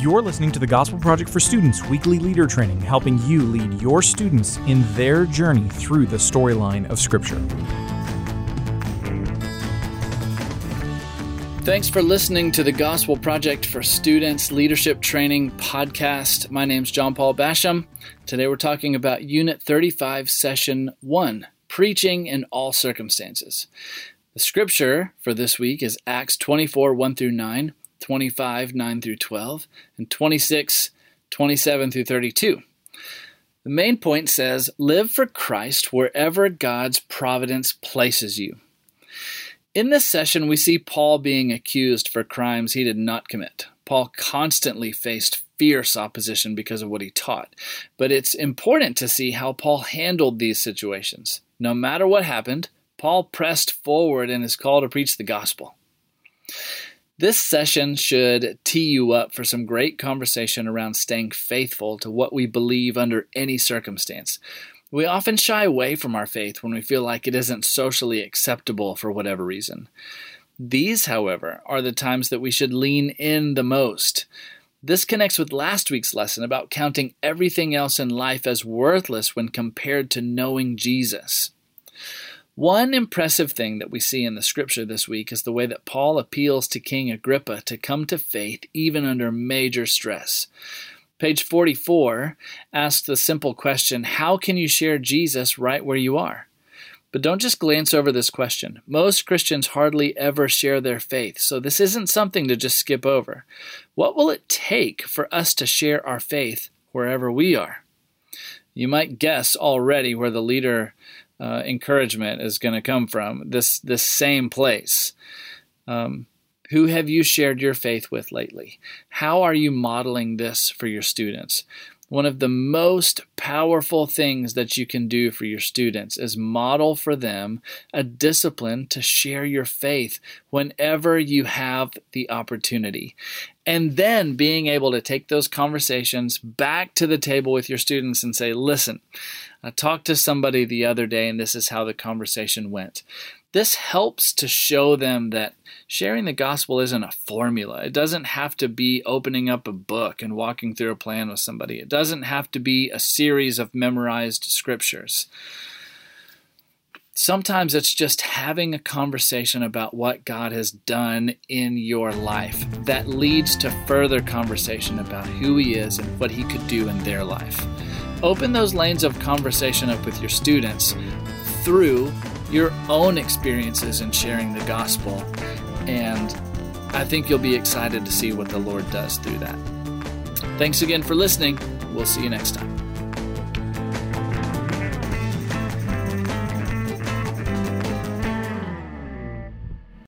You're listening to the Gospel Project for Students weekly leader training, helping you lead your students in their journey through the storyline of Scripture. Thanks for listening to the Gospel Project for Students Leadership Training podcast. My name's John Paul Basham. Today we're talking about Unit 35, Session 1 Preaching in All Circumstances. The scripture for this week is Acts 24 1 through 9, 25 9 through 12, and 26 27 through 32. The main point says, Live for Christ wherever God's providence places you. In this session, we see Paul being accused for crimes he did not commit. Paul constantly faced fierce opposition because of what he taught. But it's important to see how Paul handled these situations. No matter what happened, Paul pressed forward in his call to preach the gospel. This session should tee you up for some great conversation around staying faithful to what we believe under any circumstance. We often shy away from our faith when we feel like it isn't socially acceptable for whatever reason. These, however, are the times that we should lean in the most. This connects with last week's lesson about counting everything else in life as worthless when compared to knowing Jesus. One impressive thing that we see in the scripture this week is the way that Paul appeals to King Agrippa to come to faith even under major stress. Page 44 asks the simple question How can you share Jesus right where you are? But don't just glance over this question. Most Christians hardly ever share their faith, so this isn't something to just skip over. What will it take for us to share our faith wherever we are? You might guess already where the leader uh, encouragement is going to come from. This this same place. Um, who have you shared your faith with lately? How are you modeling this for your students? One of the most powerful things that you can do for your students is model for them a discipline to share your faith whenever you have the opportunity. And then being able to take those conversations back to the table with your students and say, listen, I talked to somebody the other day and this is how the conversation went. This helps to show them that sharing the gospel isn't a formula. It doesn't have to be opening up a book and walking through a plan with somebody. It doesn't have to be a series of memorized scriptures. Sometimes it's just having a conversation about what God has done in your life that leads to further conversation about who He is and what He could do in their life. Open those lanes of conversation up with your students through your own experiences in sharing the gospel. And I think you'll be excited to see what the Lord does through that. Thanks again for listening. We'll see you next time.